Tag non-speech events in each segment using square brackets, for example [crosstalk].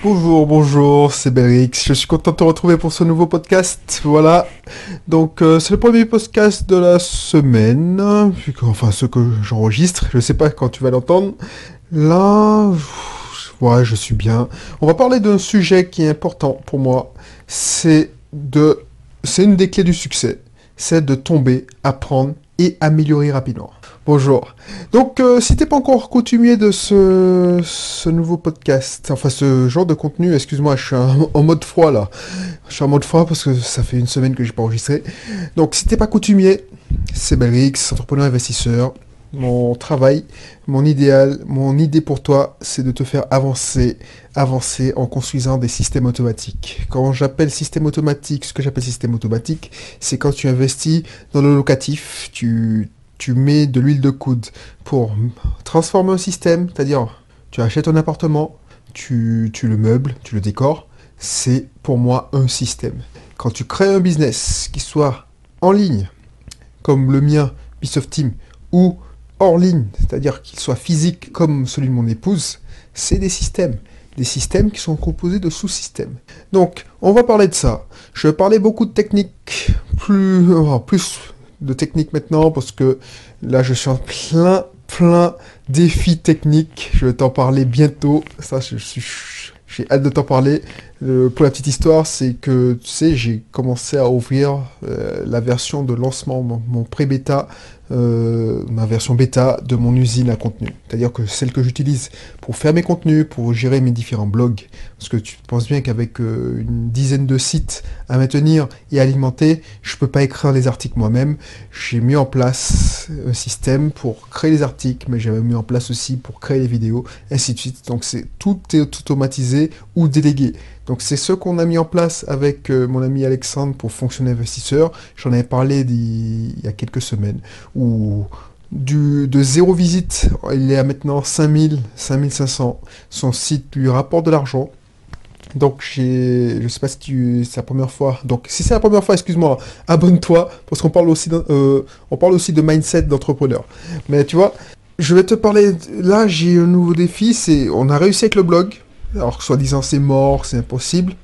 Bonjour, bonjour, c'est Belrix. Je suis content de te retrouver pour ce nouveau podcast. Voilà. Donc, euh, c'est le premier podcast de la semaine. Enfin, ce que j'enregistre. Je sais pas quand tu vas l'entendre. Là, ouais, je suis bien. On va parler d'un sujet qui est important pour moi. C'est de, c'est une des clés du succès. C'est de tomber, apprendre et améliorer rapidement. Bonjour. Donc, euh, si t'es pas encore coutumier de ce, nouveau podcast, enfin ce genre de contenu, excuse-moi, je suis en, en mode froid là. Je suis en mode froid parce que ça fait une semaine que j'ai pas enregistré. Donc, si t'es pas coutumier, c'est Belrix, entrepreneur investisseur. Mon travail, mon idéal, mon idée pour toi, c'est de te faire avancer, avancer en construisant des systèmes automatiques. Quand j'appelle système automatique, ce que j'appelle système automatique, c'est quand tu investis dans le locatif, tu, tu mets de l'huile de coude pour transformer un système, c'est-à-dire tu achètes un appartement, tu, tu le meubles, tu le décores, c'est pour moi un système. Quand tu crées un business qui soit en ligne, comme le mien, Bisoft Team, ou hors ligne, c'est-à-dire qu'il soit physique comme celui de mon épouse, c'est des systèmes. Des systèmes qui sont composés de sous-systèmes. Donc, on va parler de ça. Je vais parler beaucoup de techniques, plus, plus de techniques maintenant, parce que là, je suis en plein, plein défis techniques. Je vais t'en parler bientôt. Ça, je suis, j'ai hâte de t'en parler. Euh, pour la petite histoire, c'est que, tu sais, j'ai commencé à ouvrir euh, la version de lancement, mon, pré-bêta, euh, ma version bêta de mon usine à contenu. C'est-à-dire que celle que j'utilise pour faire mes contenus, pour gérer mes différents blogs. Parce que tu penses bien qu'avec une dizaine de sites à maintenir et alimenter, je peux pas écrire les articles moi-même. J'ai mis en place un système pour créer les articles, mais j'avais mis en place aussi pour créer les vidéos, ainsi de suite. Donc c'est tout est automatisé ou délégué. Donc c'est ce qu'on a mis en place avec euh, mon ami Alexandre pour fonctionner investisseur. J'en avais parlé il y a quelques semaines. Où de zéro visite, il est à maintenant 5000, 5500. Son site lui rapporte de l'argent. Donc je sais pas si tu, c'est la première fois. Donc si c'est la première fois, excuse-moi, abonne-toi parce qu'on parle aussi, euh, on parle aussi de mindset d'entrepreneur. Mais tu vois, je vais te parler. Là, j'ai un nouveau défi. C'est, on a réussi avec le blog. Alors que soi-disant c'est mort, c'est impossible.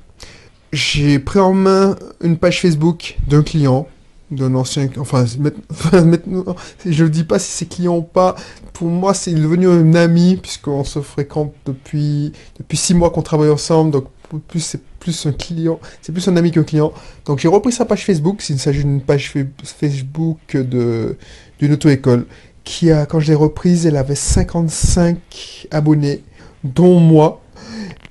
J'ai pris en main une page Facebook d'un client, d'un ancien, enfin [laughs] je ne dis pas si c'est client ou pas. Pour moi, c'est devenu un ami puisqu'on se fréquente depuis depuis six mois qu'on travaille ensemble. Donc plus c'est plus un client, c'est plus un ami qu'un client. Donc j'ai repris sa page Facebook. S'il s'agit d'une page fa- Facebook d'une auto-école qui a, quand je l'ai reprise, elle avait 55 abonnés, dont moi.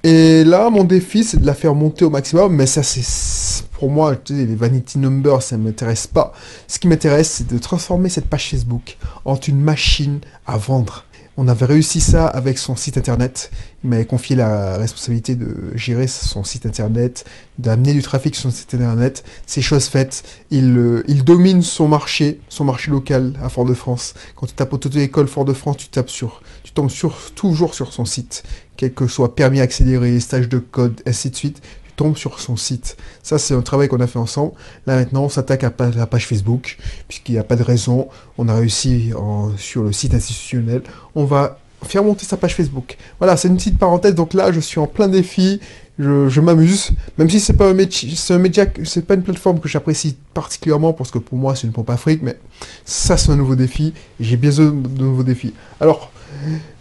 Et là, mon défi, c'est de la faire monter au maximum, mais ça, c'est pour moi, les vanity numbers, ça ne m'intéresse pas. Ce qui m'intéresse, c'est de transformer cette page Facebook en une machine à vendre. On avait réussi ça avec son site internet. Il m'avait confié la responsabilité de gérer son site internet, d'amener du trafic sur son site internet. C'est chose faite. Il, euh, domine son marché, son marché local à Fort-de-France. Quand tu tapes auto-école Fort-de-France, tu tapes sur, tu tombes sur, toujours sur son site quel que soit permis accéléré, stage de code, ainsi de suite, tu tombes sur son site. Ça, c'est un travail qu'on a fait ensemble. Là, maintenant, on s'attaque à la page Facebook, puisqu'il n'y a pas de raison. On a réussi sur le site institutionnel. On va faire monter sa page Facebook. Voilà, c'est une petite parenthèse. Donc là, je suis en plein défi. Je, m'amuse, même si c'est pas un média, c'est pas une plateforme que j'apprécie particulièrement parce que pour moi c'est une pompe à fric, mais ça c'est un nouveau défi. J'ai besoin de nouveaux défis. Alors,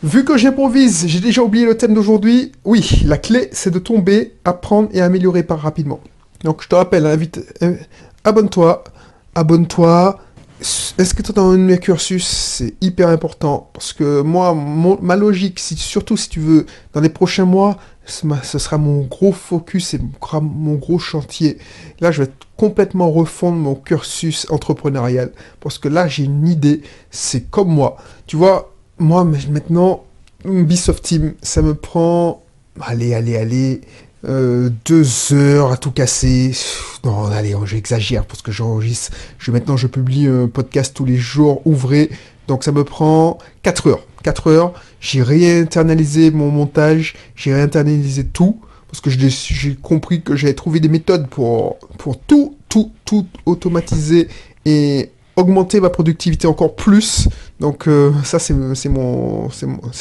Vu que j'improvise, j'ai déjà oublié le thème d'aujourd'hui. Oui, la clé, c'est de tomber, apprendre et améliorer par rapidement. Donc, je te rappelle, euh, abonne-toi, abonne-toi. Est-ce que tu dans un cursus C'est hyper important? Parce que moi, ma logique, surtout si tu veux, dans les prochains mois, ce sera mon gros focus et mon- gros chantier. Là, je vais complètement refondre mon cursus entrepreneurial parce que là, j'ai une idée. C'est comme moi. Tu vois, moi maintenant, Ubisoft Team, ça me prend, allez, allez, allez, euh, deux heures à tout casser. Non, allez, j'exagère parce que j'enregistre. Je, maintenant, je publie un podcast tous les jours, ouvré. Donc, ça me prend 4 heures. 4 heures. J'ai réinternalisé mon montage. J'ai réinternalisé tout. Parce que j'ai compris que j'avais trouvé des méthodes pour, pour tout, tout, tout automatiser et augmenter ma productivité encore plus. Donc euh, ça c'est mon,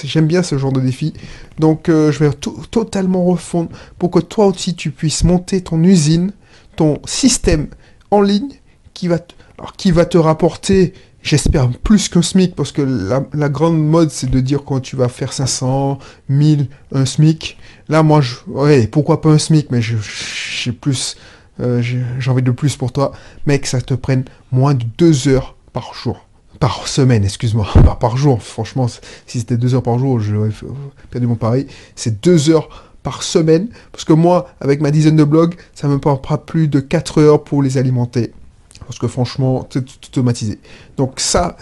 j'aime bien ce genre de défi. Donc euh, je vais totalement refondre pour que toi aussi tu puisses monter ton usine, ton système en ligne qui va, qui va te rapporter J'espère plus qu'un SMIC, parce que la, grande mode, c'est de dire quand tu vas faire 500, 1000, un SMIC. Là, moi, je, ouais, pourquoi pas un SMIC, mais j'ai plus, euh, j'ai envie de plus pour toi. Mec, ça te prenne moins de 2 heures par jour. Par semaine, excuse-moi. [laughs] Par jour. Franchement, si c'était 2 heures par jour, j'aurais perdu mon pari. C'est 2 heures par semaine. Parce que moi, avec ma dizaine de blogs, ça me prendra plus de 4 heures pour les alimenter parce que franchement, c'est automatisé. Donc ça,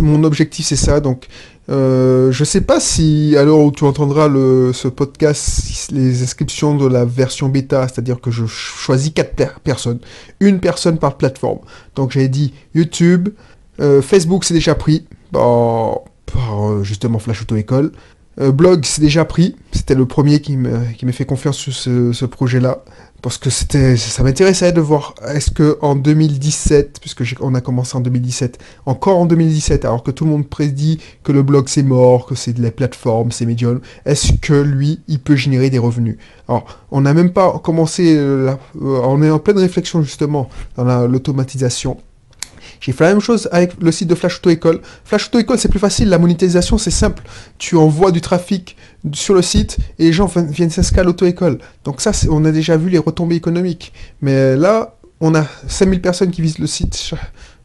mon objectif, c'est ça. Donc, euh, je sais pas si, à l'heure où tu entendras le, ce podcast, les inscriptions de la version bêta, c'est-à-dire que je choisis quatre personnes, une personne par plateforme. Donc j'avais dit YouTube, euh, Facebook c'est déjà pris, par, par justement Flash Auto École. Euh, blog c'est déjà pris, c'était le premier qui m'a qui fait confiance sur ce, ce projet-là parce que c'était, ça m'intéressait de voir est-ce que en 2017, puisque on a commencé en 2017, encore en 2017, alors que tout le monde prédit que le blog c'est mort, que c'est de la plateforme, c'est médium, est-ce que lui, il peut générer des revenus? Alors, on n'a même pas commencé, euh, euh, on est en pleine réflexion justement dans l'automatisation. J'ai fait la même chose avec le site de Flash Auto École. Flash Auto École, c'est plus facile. La monétisation, c'est simple. Tu envoies du trafic sur le site et les gens viennent s'inscrire à l'auto-école. Donc ça, on a déjà vu les retombées économiques. Mais là, on a 5000 personnes qui visitent le site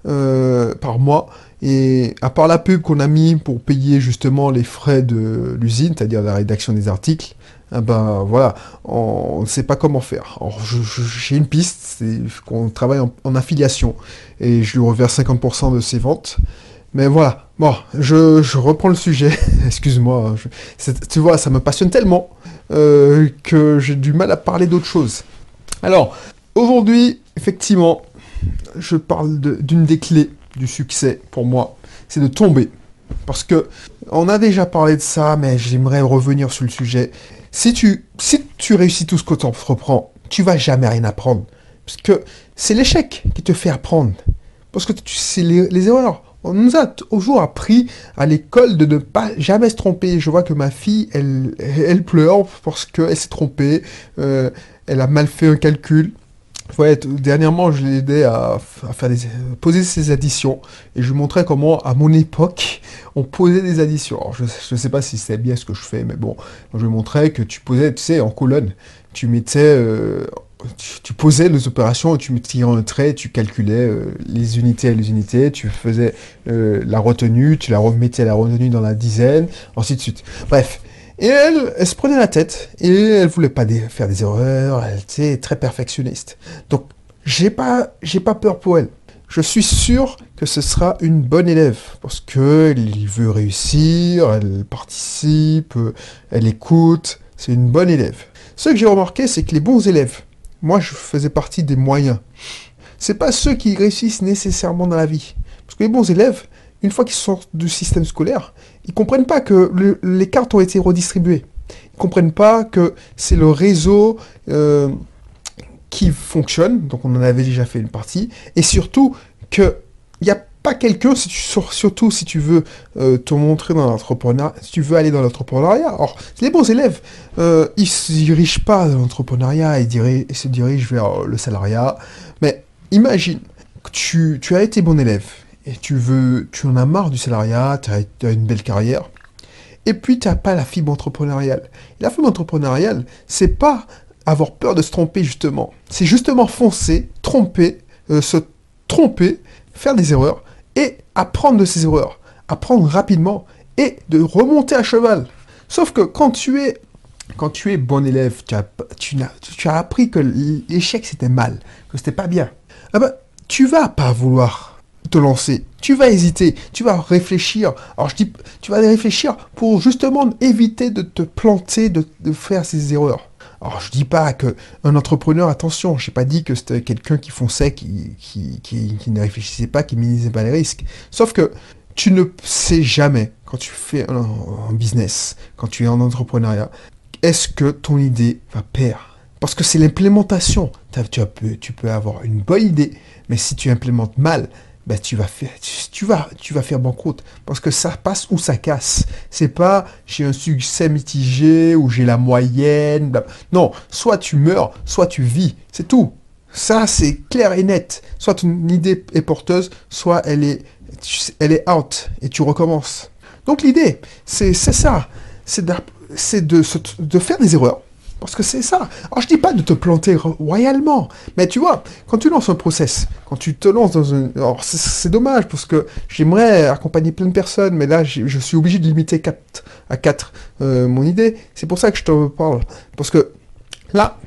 euh, par mois. Et à part la pub qu'on a mis pour payer justement les frais de l'usine, c'est-à-dire la rédaction des articles, ah ben voilà, on ne sait pas comment faire. j'ai une piste, c'est qu'on travaille en, affiliation et je lui reverse 50% de ses ventes. Mais voilà, bon, je, reprends le sujet, [laughs] excuse-moi, tu vois, ça me passionne tellement euh, que j'ai du mal à parler d'autre chose. Alors, aujourd'hui, effectivement, je parle d'une des clés du succès pour moi, c'est de tomber. Parce que on a déjà parlé de ça, mais j'aimerais revenir sur le sujet. Si tu, si tu réussis tout ce que tu entreprends, tu vas jamais rien apprendre. Parce que c'est l'échec qui te fait apprendre. Parce que c'est les, erreurs. On nous a toujours appris à l'école de ne pas jamais se tromper. Je vois que ma fille, elle, elle pleure parce qu'elle s'est trompée. Euh, elle a mal fait un calcul. Ouais, dernièrement, je l'ai aidé à, faire des, poser ses additions et je lui montrais comment, à mon époque, on posait des additions. Alors, je ne sais pas si c'est bien ce que je fais, mais bon, je lui montrais que tu posais, tu sais, en colonne, tu mettais, euh, tu, posais les opérations, tu tirais un trait, tu calculais euh, les unités à les unités, tu faisais euh, la retenue, tu la remettais la retenue dans la dizaine, ainsi de suite. Bref. Et elle, elle se prenait la tête et elle voulait pas faire des erreurs, elle était très perfectionniste. Donc, j'ai pas, j'ai pas peur pour elle. Je suis sûr que ce sera une bonne élève parce que il veut réussir, elle participe, elle écoute, c'est une bonne élève. Ce que j'ai remarqué, c'est que les bons élèves, moi je faisais partie des moyens. C'est pas ceux qui réussissent nécessairement dans la vie. Parce que les bons élèves, une fois qu'ils sortent du système scolaire, ils comprennent pas que les cartes ont été redistribuées. Ils comprennent pas que c'est le réseau euh, qui fonctionne, donc on en avait déjà fait une partie, et surtout qu'il n'y a pas quelqu'un, surtout si tu veux euh, te montrer dans l'entrepreneuriat, si tu veux aller dans l'entrepreneuriat. Or, les bons élèves, euh, ils ne se dirigent pas dans l'entrepreneuriat, ils, se dirigent vers le salariat. Mais imagine que tu as été bon élève, et tu veux, tu en as marre du salariat, tu as, une belle carrière, et puis tu n'as pas la fibre entrepreneuriale. la fibre entrepreneuriale, c'est pas avoir peur de se tromper justement, c'est justement foncer, tromper, euh, se tromper, faire des erreurs et apprendre de ces erreurs, apprendre rapidement et de remonter à cheval. Sauf que quand tu es quand tu es bon élève, tu as, tu, tu as appris que l'échec c'était mal, que c'était pas bien. Ah ben, tu vas pas vouloir lancer. Tu vas hésiter, tu vas réfléchir. Alors je dis, tu vas réfléchir pour justement éviter de te planter, de, faire ces erreurs. Alors je dis pas que un entrepreneur, attention, j'ai pas dit que c'était quelqu'un qui fonçait, qui, qui, ne réfléchissait pas, qui minimisait pas les risques. Sauf que tu ne sais jamais quand tu fais un, un business, quand tu es en entrepreneuriat, est-ce que ton idée va perdre parce que c'est l'implémentation. Tu, tu peux avoir une bonne idée, mais si tu implémentes mal, ben tu vas faire, tu, tu vas faire banqueroute parce que ça passe ou ça casse. C'est pas j'ai un succès mitigé ou j'ai la moyenne. Non, soit tu meurs, soit tu vis. C'est tout. Ça, c'est clair et net. Soit ton idée est porteuse, soit elle est, elle out et tu recommences. Donc l'idée, c'est ça. C'est de, de faire des erreurs parce que c'est ça. Alors je dis pas de te planter royalement, mais tu vois, quand tu lances un process, quand tu te lances dans un... Alors c'est dommage parce que j'aimerais accompagner plein de personnes, mais là je suis obligé de limiter 4 à 4 euh, mon idée. C'est pour ça que je te parle. Parce que là,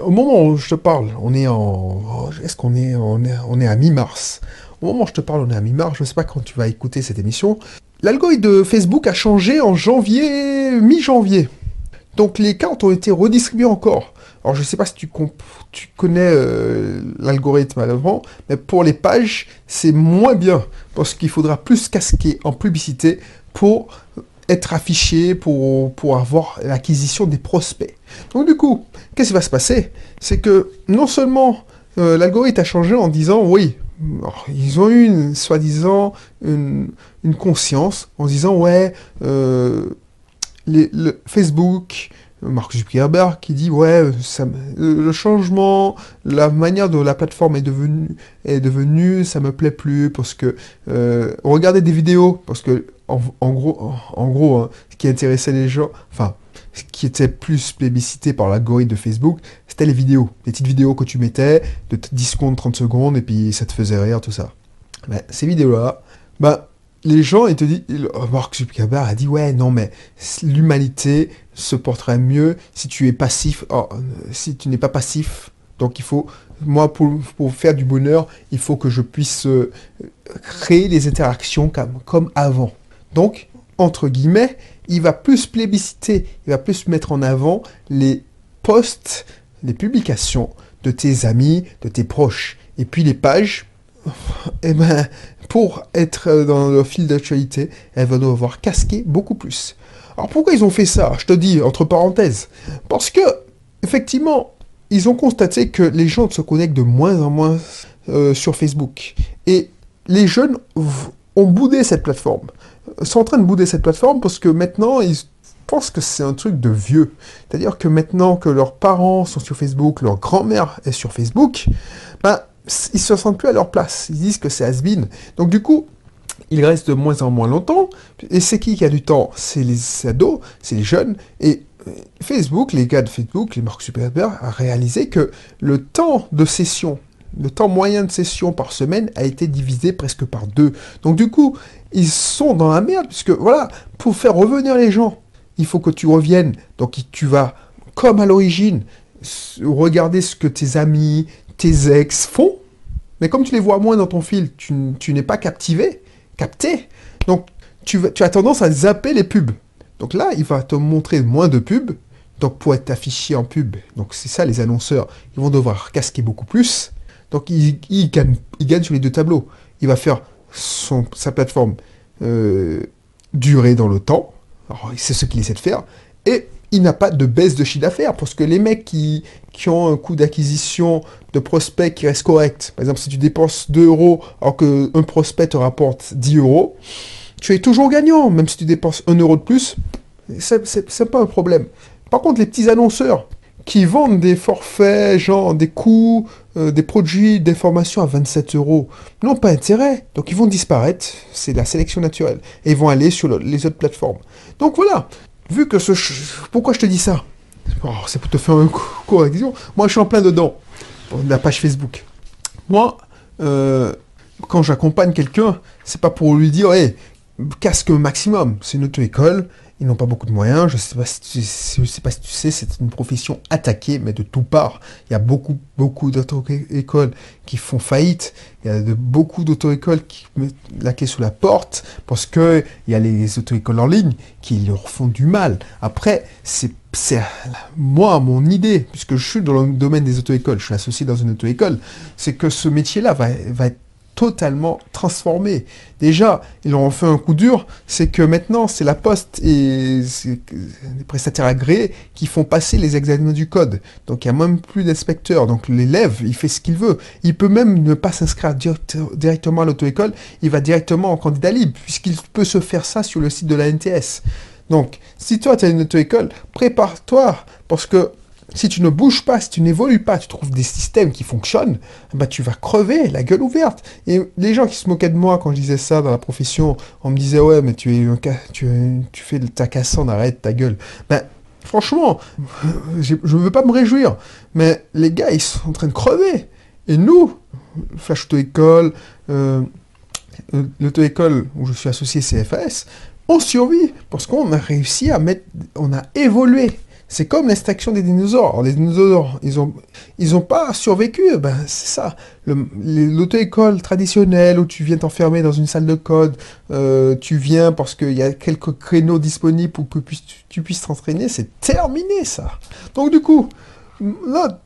au moment où je te parle, on est en... Est-ce qu'on est, on est, on est à mi-mars? Au moment où je te parle, on est à mi-mars. Je ne sais pas quand tu vas écouter cette émission. L'algorithme de Facebook a changé en janvier, mi-janvier. Donc les cartes ont été redistribuées encore. Alors je ne sais pas si tu, connais euh, l'algorithme avant, mais pour les pages, c'est moins bien, parce qu'il faudra plus casquer en publicité pour être affiché, pour, pour avoir l'acquisition des prospects. Donc du coup, qu'est-ce qui va se passer? C'est que non seulement euh, l'algorithme a changé en disant oui, ils ont eu soi-disant une, conscience en disant ouais, euh, le Facebook, Mark Zuckerberg qui dit ouais le changement la manière dont la plateforme est devenue est devenue ça me plaît plus parce que euh, regardez des vidéos parce que en, gros en, gros hein, ce qui intéressait les gens enfin ce qui était plus plébiscité par l'algorithme de Facebook c'était les vidéos les petites vidéos que tu mettais de 10 secondes 30 secondes et puis ça te faisait rire tout ça. Mais ces vidéos là bah les gens, ils te disent, Mark Zuckerberg a dit, ouais, non, mais l'humanité se porterait mieux si tu es passif, oh, si tu n'es pas passif. Donc il faut, moi, pour, faire du bonheur, il faut que je puisse euh, créer des interactions comme, comme avant. Donc, entre guillemets, il va plus plébisciter, il va plus mettre en avant les posts, les publications de tes amis, de tes proches. Et puis les pages, eh ben, pour être dans le fil d'actualité, elle va devoir casquer beaucoup plus. Alors pourquoi ils ont fait ça? Je te dis entre parenthèses. Parce que, effectivement, ils ont constaté que les gens se connectent de moins en moins euh, sur Facebook. Et les jeunes ont boudé cette plateforme. sont en train de bouder cette plateforme parce que maintenant, ils pensent que c'est un truc de vieux. C'est-à-dire que maintenant que leurs parents sont sur Facebook, leur grand-mère est sur Facebook, ben, ils se sentent plus à leur place. Ils disent que c'est has -been. Donc du coup, ils restent de moins en moins longtemps. Et c'est qui qui a du temps? C'est les ados, c'est les jeunes. Et euh, Facebook, les gars de Facebook, les Mark Zuckerberg, a réalisé que le temps de session, le temps moyen de session par semaine a été divisé presque par deux. Donc du coup, ils sont dans la merde, puisque voilà, pour faire revenir les gens, il faut que tu reviennes. Donc tu vas, comme à l'origine, regarder ce que tes amis, tes ex font, mais comme tu les vois moins dans ton fil, tu, n'es pas captivé, capté. Donc tu, as tendance à zapper les pubs. Donc là, il va te montrer moins de pubs. Donc pour être affiché en pub, donc c'est ça les annonceurs, ils vont devoir casquer beaucoup plus. Donc il, gagne, sur les deux tableaux. Il va faire sa plateforme euh, durer dans le temps. C'est ce qu'il essaie de faire. Et il n'a pas de baisse de chiffre d'affaires, parce que les mecs qui, qui ont un coût d'acquisition de prospect qui reste correct, par exemple si tu dépenses 2 euros alors qu'un prospect te rapporte 10 euros, tu es toujours gagnant, même si tu dépenses 1 euro de plus, c'est pas un problème. Par contre, les petits annonceurs qui vendent des forfaits, genre des coûts, euh, des produits d'information à 27 euros, n'ont pas intérêt. Donc ils vont disparaître, c'est la sélection naturelle, et ils vont aller sur les autres plateformes. Donc voilà, vu que ce... Pourquoi je te dis ça? Oh, C'est pour te faire une correction. Moi, je suis en plein dedans, la page Facebook. Moi, euh, quand j'accompagne quelqu'un, c'est pas pour lui dire, hey, casque maximum. C'est une auto-école, ils n'ont pas beaucoup de moyens. Je sais pas si tu, sais pas si tu sais, c'est une profession attaquée, mais de tout part. Il y a beaucoup, beaucoup d'auto-écoles qui font faillite. Il y a de, beaucoup d'auto-écoles qui mettent la clé sous la porte parce que il y a les auto-écoles en ligne qui leur font du mal. Après, c'est moi, mon idée, puisque je suis dans le domaine des auto-écoles, je suis associé dans une auto-école, c'est que ce métier-là va, va être totalement transformé. Déjà, ils ont fait un coup dur, c'est que maintenant, c'est la poste et les prestataires agréés qui font passer les examens du code. Donc, il n'y a même plus d'inspecteurs. Donc, l'élève, il fait ce qu'il veut. Il peut même ne pas s'inscrire directement à l'auto-école, il va directement en candidat libre, puisqu'il peut se faire ça sur le site de la NTS. Donc, si toi, tu as une auto-école, prépare-toi, parce que si tu ne bouges pas, si tu n'évolues pas, tu trouves des systèmes qui fonctionnent, bah tu vas crever, la gueule ouverte. Et les gens qui se moquaient de moi quand je disais ça dans la profession, on me disait ouais mais tu es tu, tu fais cassande, arrête ta gueule. Ben franchement, je ne veux pas me réjouir, mais les gars ils sont en train de crever. Et nous, Flash Auto-École, euh, l'auto-école où je suis associé CFS, on survit parce qu'on a réussi à mettre, on a évolué. C'est comme l'extraction des dinosaures. les dinosaures, ils ont, ils ont pas survécu. Ben, c'est ça. L'auto-école traditionnelle où tu viens t'enfermer dans une salle de code, euh, tu viens parce qu'il y a quelques créneaux disponibles pour que tu, puisses t'entraîner, c'est terminé ça. Donc du coup, là,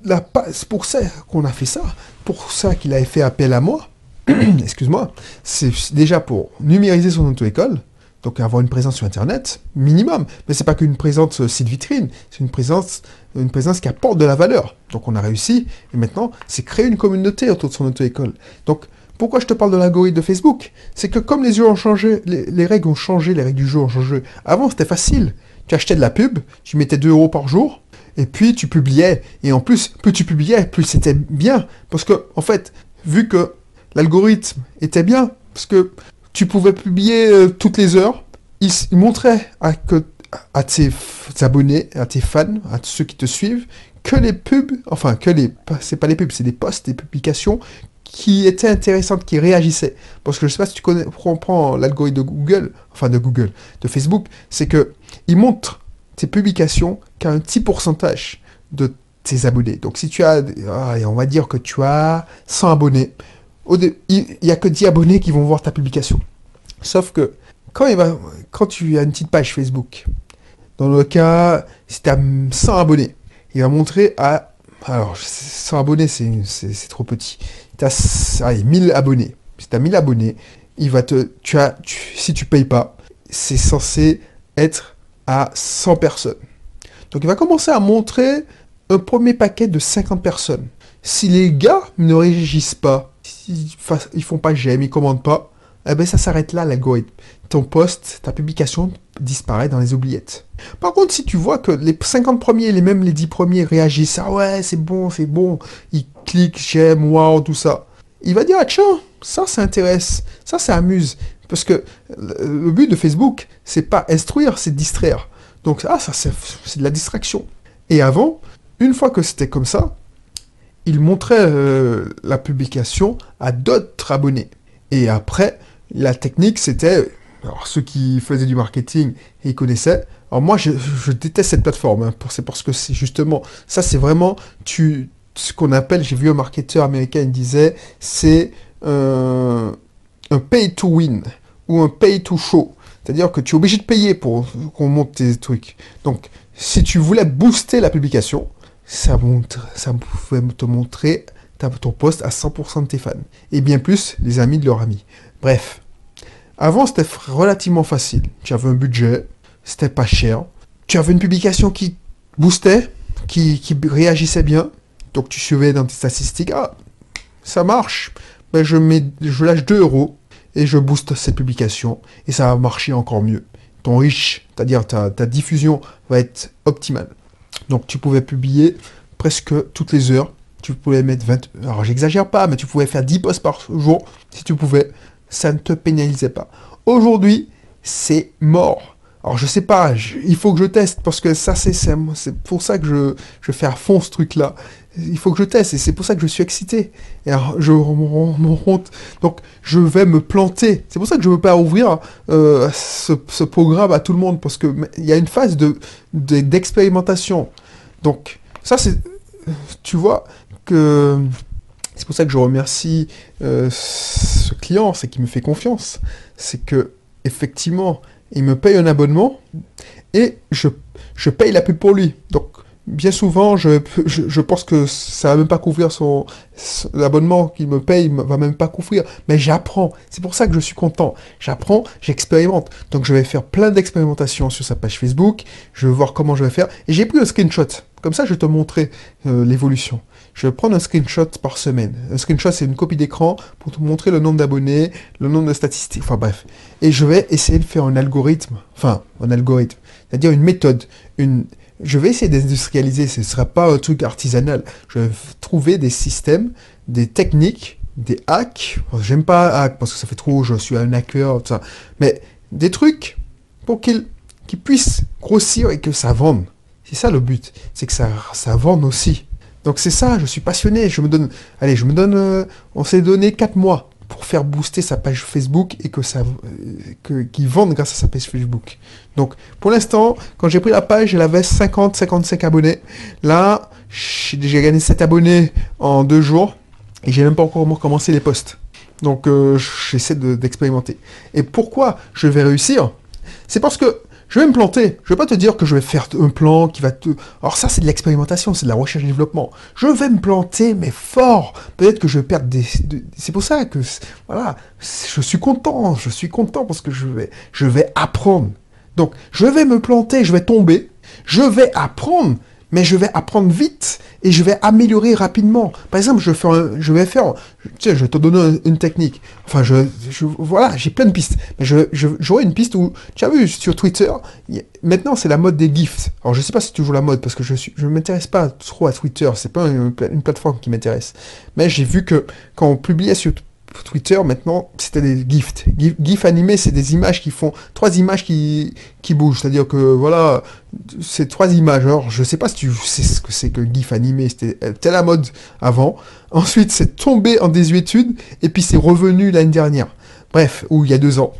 c'est pour ça qu'on a fait ça. Pour ça qu'il a fait appel à moi. [clears throat] Excuse-moi. C'est déjà pour numériser son auto-école donc avoir une présence sur Internet, minimum. Mais c'est pas qu'une présence euh, site vitrine, c'est une présence, une présence qui apporte de la valeur. Donc on a réussi, et maintenant, c'est créer une communauté autour de son auto-école. Donc, pourquoi je te parle de l'algorithme de Facebook? C'est que comme les, ont changé, les, règles ont changé, les règles du jeu ont changé. Avant, c'était facile. Tu achetais de la pub, tu mettais 2 euros par jour, et puis tu publiais. Et en plus, plus tu publiais, plus c'était bien. Parce que, en fait, vu que l'algorithme était bien, parce que tu pouvais publier euh, toutes les heures. Il, montrait à, tes abonnés, à tes fans, à ceux qui te suivent, que les pubs, enfin que les, c'est pas les pubs, c'est des posts, des publications qui étaient intéressantes, qui réagissaient. Parce que je sais pas si tu connais, prends, l'algorithme de Google, enfin de Google, de Facebook, c'est que il montre tes publications qu'à un petit pourcentage de tes abonnés. Donc si tu as, ah, on va dire que tu as 100 abonnés, il n'y a que 10 abonnés qui vont voir ta publication. Sauf que quand, tu as une petite page Facebook, dans le cas, si tu as 100 abonnés, il va montrer à... Alors, 100 abonnés, c'est trop petit. Tu as allez, 1000 abonnés. Si tu as 1000 abonnés, il va te... Tu as, si tu payes pas, c'est censé être à 100 personnes. Donc il va commencer à montrer un premier paquet de 50 personnes. Si les gars ne réagissent pas ils, font pas j'aime, ils commandent pas, eh ben ça s'arrête là l'algorithme. Ton post, ta publication disparaît dans les oubliettes. Par contre, si tu vois que les 50 premiers, les mêmes les 10 premiers réagissent, ah ouais, c'est bon, c'est bon, ils cliquent, j'aime, wow, tout ça, il va dire, ah tiens, ça, ça intéresse, ça, ça amuse. Parce que le but de Facebook, c'est pas instruire, c'est distraire. Donc, ah, ça, c'est de la distraction. Et avant, une fois que c'était comme ça, il montrait euh, la publication à d'autres abonnés. Et après, la technique, c'était, alors ceux qui faisaient du marketing, ils connaissaient. Alors moi, je, déteste cette plateforme, hein, c'est parce que c'est justement, ça c'est vraiment, tu, ce qu'on appelle, j'ai vu un marketeur américain, il disait, c'est un pay to win ou un pay to show. C'est-à-dire que tu es obligé de payer pour qu'on monte tes trucs. Donc, si tu voulais booster la publication, ça, montre, ça pouvait te montrer ton poste à 100% de tes fans. Et bien plus, les amis de leurs amis. Bref. Avant, c'était relativement facile. Tu avais un budget, c'était pas cher. Tu avais une publication qui boostait, qui, réagissait bien. Donc tu suivais dans tes statistiques. Ah, ça marche. Ben, je, mets, je lâche 2 euros et je booste cette publication. Et ça va marcher encore mieux. Ton riche, c'est-à-dire ta, ta diffusion, va être optimale. Donc tu pouvais publier presque toutes les heures. Tu pouvais mettre 20... Alors j'exagère pas, mais tu pouvais faire 10 posts par jour si tu pouvais. Ça ne te pénalisait pas. Aujourd'hui, c'est mort. Alors je sais pas, il faut que je teste parce que ça c'est pour ça que je, fais à fond ce truc là. Il faut que je teste et c'est pour ça que je suis excité. Et je me rends Donc je vais me planter. C'est pour ça que je veux pas ouvrir euh, ce, programme à tout le monde parce que il y a une phase de d'expérimentation. Donc ça c'est tu vois que c'est pour ça que je remercie euh, ce client, c'est qu'il me fait confiance. C'est que effectivement il me paye un abonnement et je, paye la pub pour lui. Donc, bien souvent, je, je, pense que ça va même pas couvrir son, l'abonnement qu'il me paye, va même pas couvrir. Mais j'apprends. C'est pour ça que je suis content. J'apprends, j'expérimente. Donc je vais faire plein d'expérimentations sur sa page Facebook. Je vais voir comment je vais faire. Et j'ai pris un screenshot. Comme ça, je vais te montrer euh, l'évolution. Je vais prendre un screenshot par semaine. Un screenshot, c'est une copie d'écran pour te montrer le nombre d'abonnés, le nombre de statistiques, enfin bref. Et je vais essayer de faire un algorithme, enfin, un algorithme, c'est-à-dire une méthode, je vais essayer d'industrialiser, ce ne sera pas un truc artisanal. Je vais trouver des systèmes, des techniques, des hacks. J'aime pas hack parce que ça fait trop, je suis un hacker, tout ça. Mais des trucs pour qu'ils puissent grossir et que ça vende. C'est ça le but, c'est que ça, ça vende aussi. Donc c'est ça, je suis passionné, je me donne, allez, je me donne, euh, on s'est donné 4 mois pour faire booster sa page Facebook et que ça, euh, que, qu'il vende grâce à sa page Facebook. Donc, pour l'instant, quand j'ai pris la page, elle avait 50, 55 abonnés. Là, j'ai gagné 7 abonnés en 2 jours et j'ai même pas encore commencé les posts. Donc, euh, j'essaie d'expérimenter. et pourquoi je vais réussir? C'est parce que je vais me planter. Je vais pas te dire que je vais faire un plan qui va te... Alors ça, c'est de l'expérimentation, c'est de la recherche et développement. Je vais me planter, mais fort. Peut-être que je vais perdre des... C'est pour ça que... Voilà. Je suis content. Je suis content parce que je vais, je vais apprendre. Donc, je vais me planter, je vais tomber. Je vais apprendre mais je vais apprendre vite et je vais améliorer rapidement. Par exemple, je, je vais faire, tu sais, je vais te donner une technique. Enfin, je, voilà, j'ai plein de pistes. Mais je, j'aurai une piste où, tu as vu sur Twitter, maintenant c'est la mode des GIFs. Alors, je sais pas si c'est toujours la mode parce que je suis, je m'intéresse pas trop à Twitter. C'est pas une, une plateforme qui m'intéresse. Mais j'ai vu que quand on publiait sur Twitter, maintenant, c'était des gifs. GIF, animés, c'est des images qui font trois images qui, qui bougent. C'est-à-dire que, voilà, c'est trois images. Alors, je sais pas si tu sais ce que c'est que GIF animé. C'était la mode avant. Ensuite, c'est tombé en désuétude. Et puis, c'est revenu l'année dernière. Bref, ou il y a deux ans.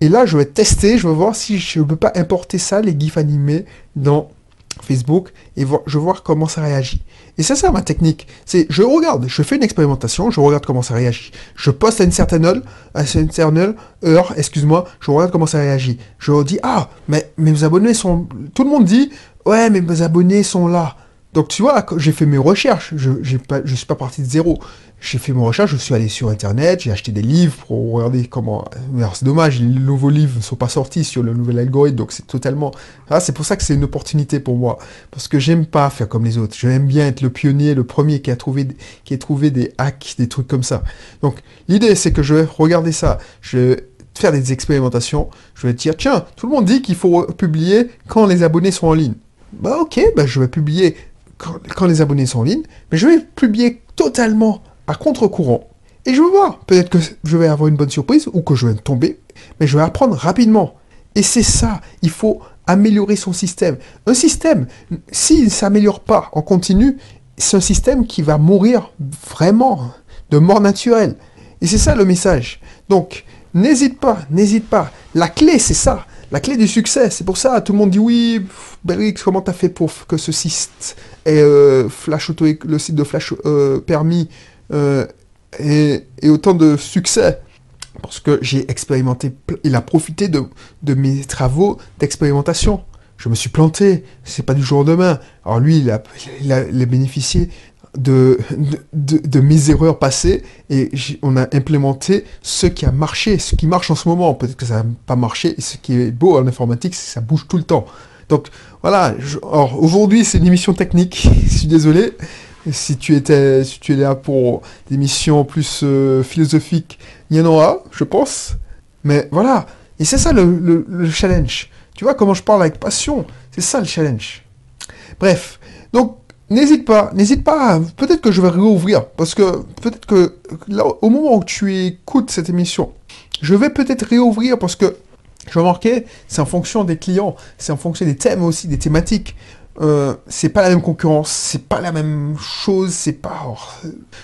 Et là, je vais tester. Je vais voir si je peux pas importer ça, les GIFs animés, dans Facebook et je vais voir comment ça réagit. Et c'est ça ma technique. C'est je regarde, je fais une expérimentation, je regarde comment ça réagit. Je poste à une certaine heure, à une certaine heure, excuse-moi, je regarde comment ça réagit. Je dis ah mais mes abonnés sont, tout le monde dit ouais mais mes abonnés sont là. Donc tu vois, j'ai fait mes recherches, je ne suis pas parti de zéro. J'ai fait mes recherches, je suis allé sur Internet, j'ai acheté des livres pour regarder comment... Alors c'est dommage, les nouveaux livres ne sont pas sortis sur le nouvel algorithme, donc c'est totalement... Ah, c'est pour ça que c'est une opportunité pour moi, parce que j'aime pas faire comme les autres. J'aime bien être le pionnier, le premier qui a trouvé, qui a trouvé des hacks, des trucs comme ça. Donc l'idée, c'est que je vais regarder ça, je vais faire des expérimentations, je vais dire, tiens, tout le monde dit qu'il faut publier quand les abonnés sont en ligne. Bah ok, bah je vais publier quand, les abonnés sont en ligne, mais je vais publier totalement à contre-courant. Et je vais voir, peut-être que je vais avoir une bonne surprise ou que je vais tomber, mais je vais apprendre rapidement. Et c'est ça, il faut améliorer son système. Un système, s'il ne s'améliore pas en continu, c'est un système qui va mourir vraiment de mort naturelle. Et c'est ça le message. Donc, n'hésite pas, n'hésite pas. La clé, c'est ça. La clé du succès, c'est pour ça, tout le monde dit oui, Belrix, comment t'as fait pour que ce site ait euh, Flash Auto, le site de Flash euh, permis euh, ait, autant de succès Parce que j'ai expérimenté, il a profité de, mes travaux d'expérimentation. Je me suis planté, c'est pas du jour au lendemain. Alors lui, il a, bénéficié de, de, mes erreurs passées et on a implémenté ce qui a marché, ce qui marche en ce moment. Peut-être que ça n'a pas marché. Et ce qui est beau en informatique, c'est que ça bouge tout le temps. Donc voilà, aujourd'hui c'est une émission technique, [laughs] je suis désolé. Si tu étais, si tu es là pour des missions plus euh, philosophiques, il y en aura, je pense. Mais voilà, et c'est ça le, le challenge. Tu vois comment je parle avec passion, c'est ça le challenge. Bref, donc N'hésite pas, n'hésite pas. Peut-être que je vais réouvrir, parce que peut-être que là, au moment où tu écoutes cette émission, je vais peut-être réouvrir parce que je marquer, c'est en fonction des clients, c'est en fonction des thèmes aussi, des thématiques. Euh, c'est pas la même concurrence, c'est pas la même chose, c'est pas.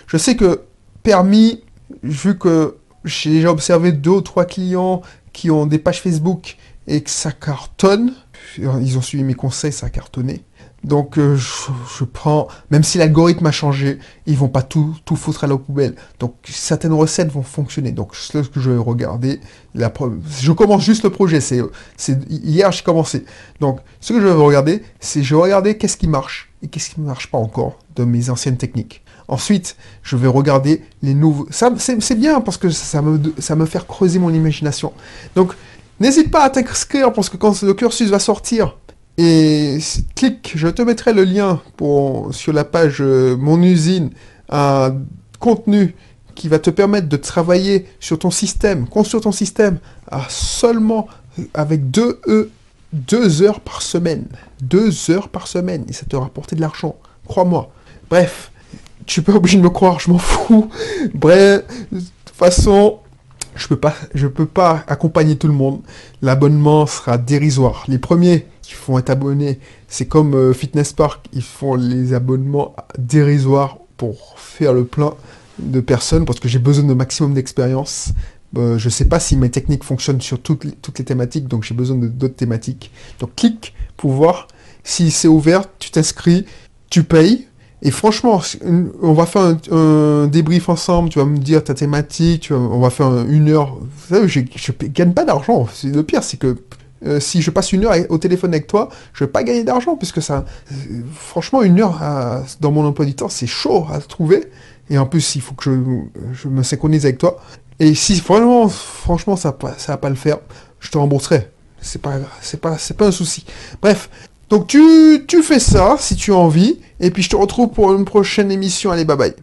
Je sais que permis, vu que j'ai déjà observé deux ou trois clients qui ont des pages Facebook et que ça cartonne, ils ont suivi mes conseils, ça a cartonné. Donc euh, je, prends, même si l'algorithme a changé, ils vont pas tout, tout foutre à la poubelle. Donc certaines recettes vont fonctionner. Donc ce que je vais regarder, je commence juste le projet. C'est, hier j'ai commencé. Donc ce que je vais regarder, c'est je vais regarder qu'est-ce qui marche et qu'est-ce qui ne marche pas encore de mes anciennes techniques. Ensuite, je vais regarder les nouveaux. C'est, bien parce que ça me, ça me fait creuser mon imagination. Donc n'hésite pas à t'inscrire parce que quand le cursus va sortir, et clique, je te mettrai le lien pour, sur la page euh, Mon usine, un contenu qui va te permettre de travailler sur ton système, construire ton système à seulement avec deux, e, deux heures par semaine. Deux heures par semaine. Et ça te rapporter de l'argent. Crois-moi. Bref, tu peux obligé de me croire, je m'en fous. Bref, de toute façon, je peux pas, je peux pas accompagner tout le monde. L'abonnement sera dérisoire. Les premiers qui font être abonnés, c'est comme euh, Fitness Park, ils font les abonnements dérisoires pour faire le plein de personnes parce que j'ai besoin de maximum d'expérience. Euh, je sais pas si mes techniques fonctionnent sur toutes les, toutes les thématiques, donc j'ai besoin de d'autres thématiques. Donc clique pour voir si c'est ouvert, tu t'inscris, tu payes, et franchement, on va faire un, débrief ensemble, tu vas me dire ta thématique, on va faire une heure. Vous savez, je, je gagne pas d'argent. Le pire, c'est que euh, si je passe une heure au téléphone avec toi, je vais pas gagner d'argent, puisque ça, euh, franchement, une heure dans mon emploi du temps, c'est chaud à trouver. Et en plus, il faut que je, me synchronise avec toi. Et si vraiment, franchement, ça, ça va pas le faire, je te rembourserai. C'est pas, pas, pas un souci. Bref, donc tu, tu fais ça si tu as envie, et puis je te retrouve pour une prochaine émission. Allez, bye bye.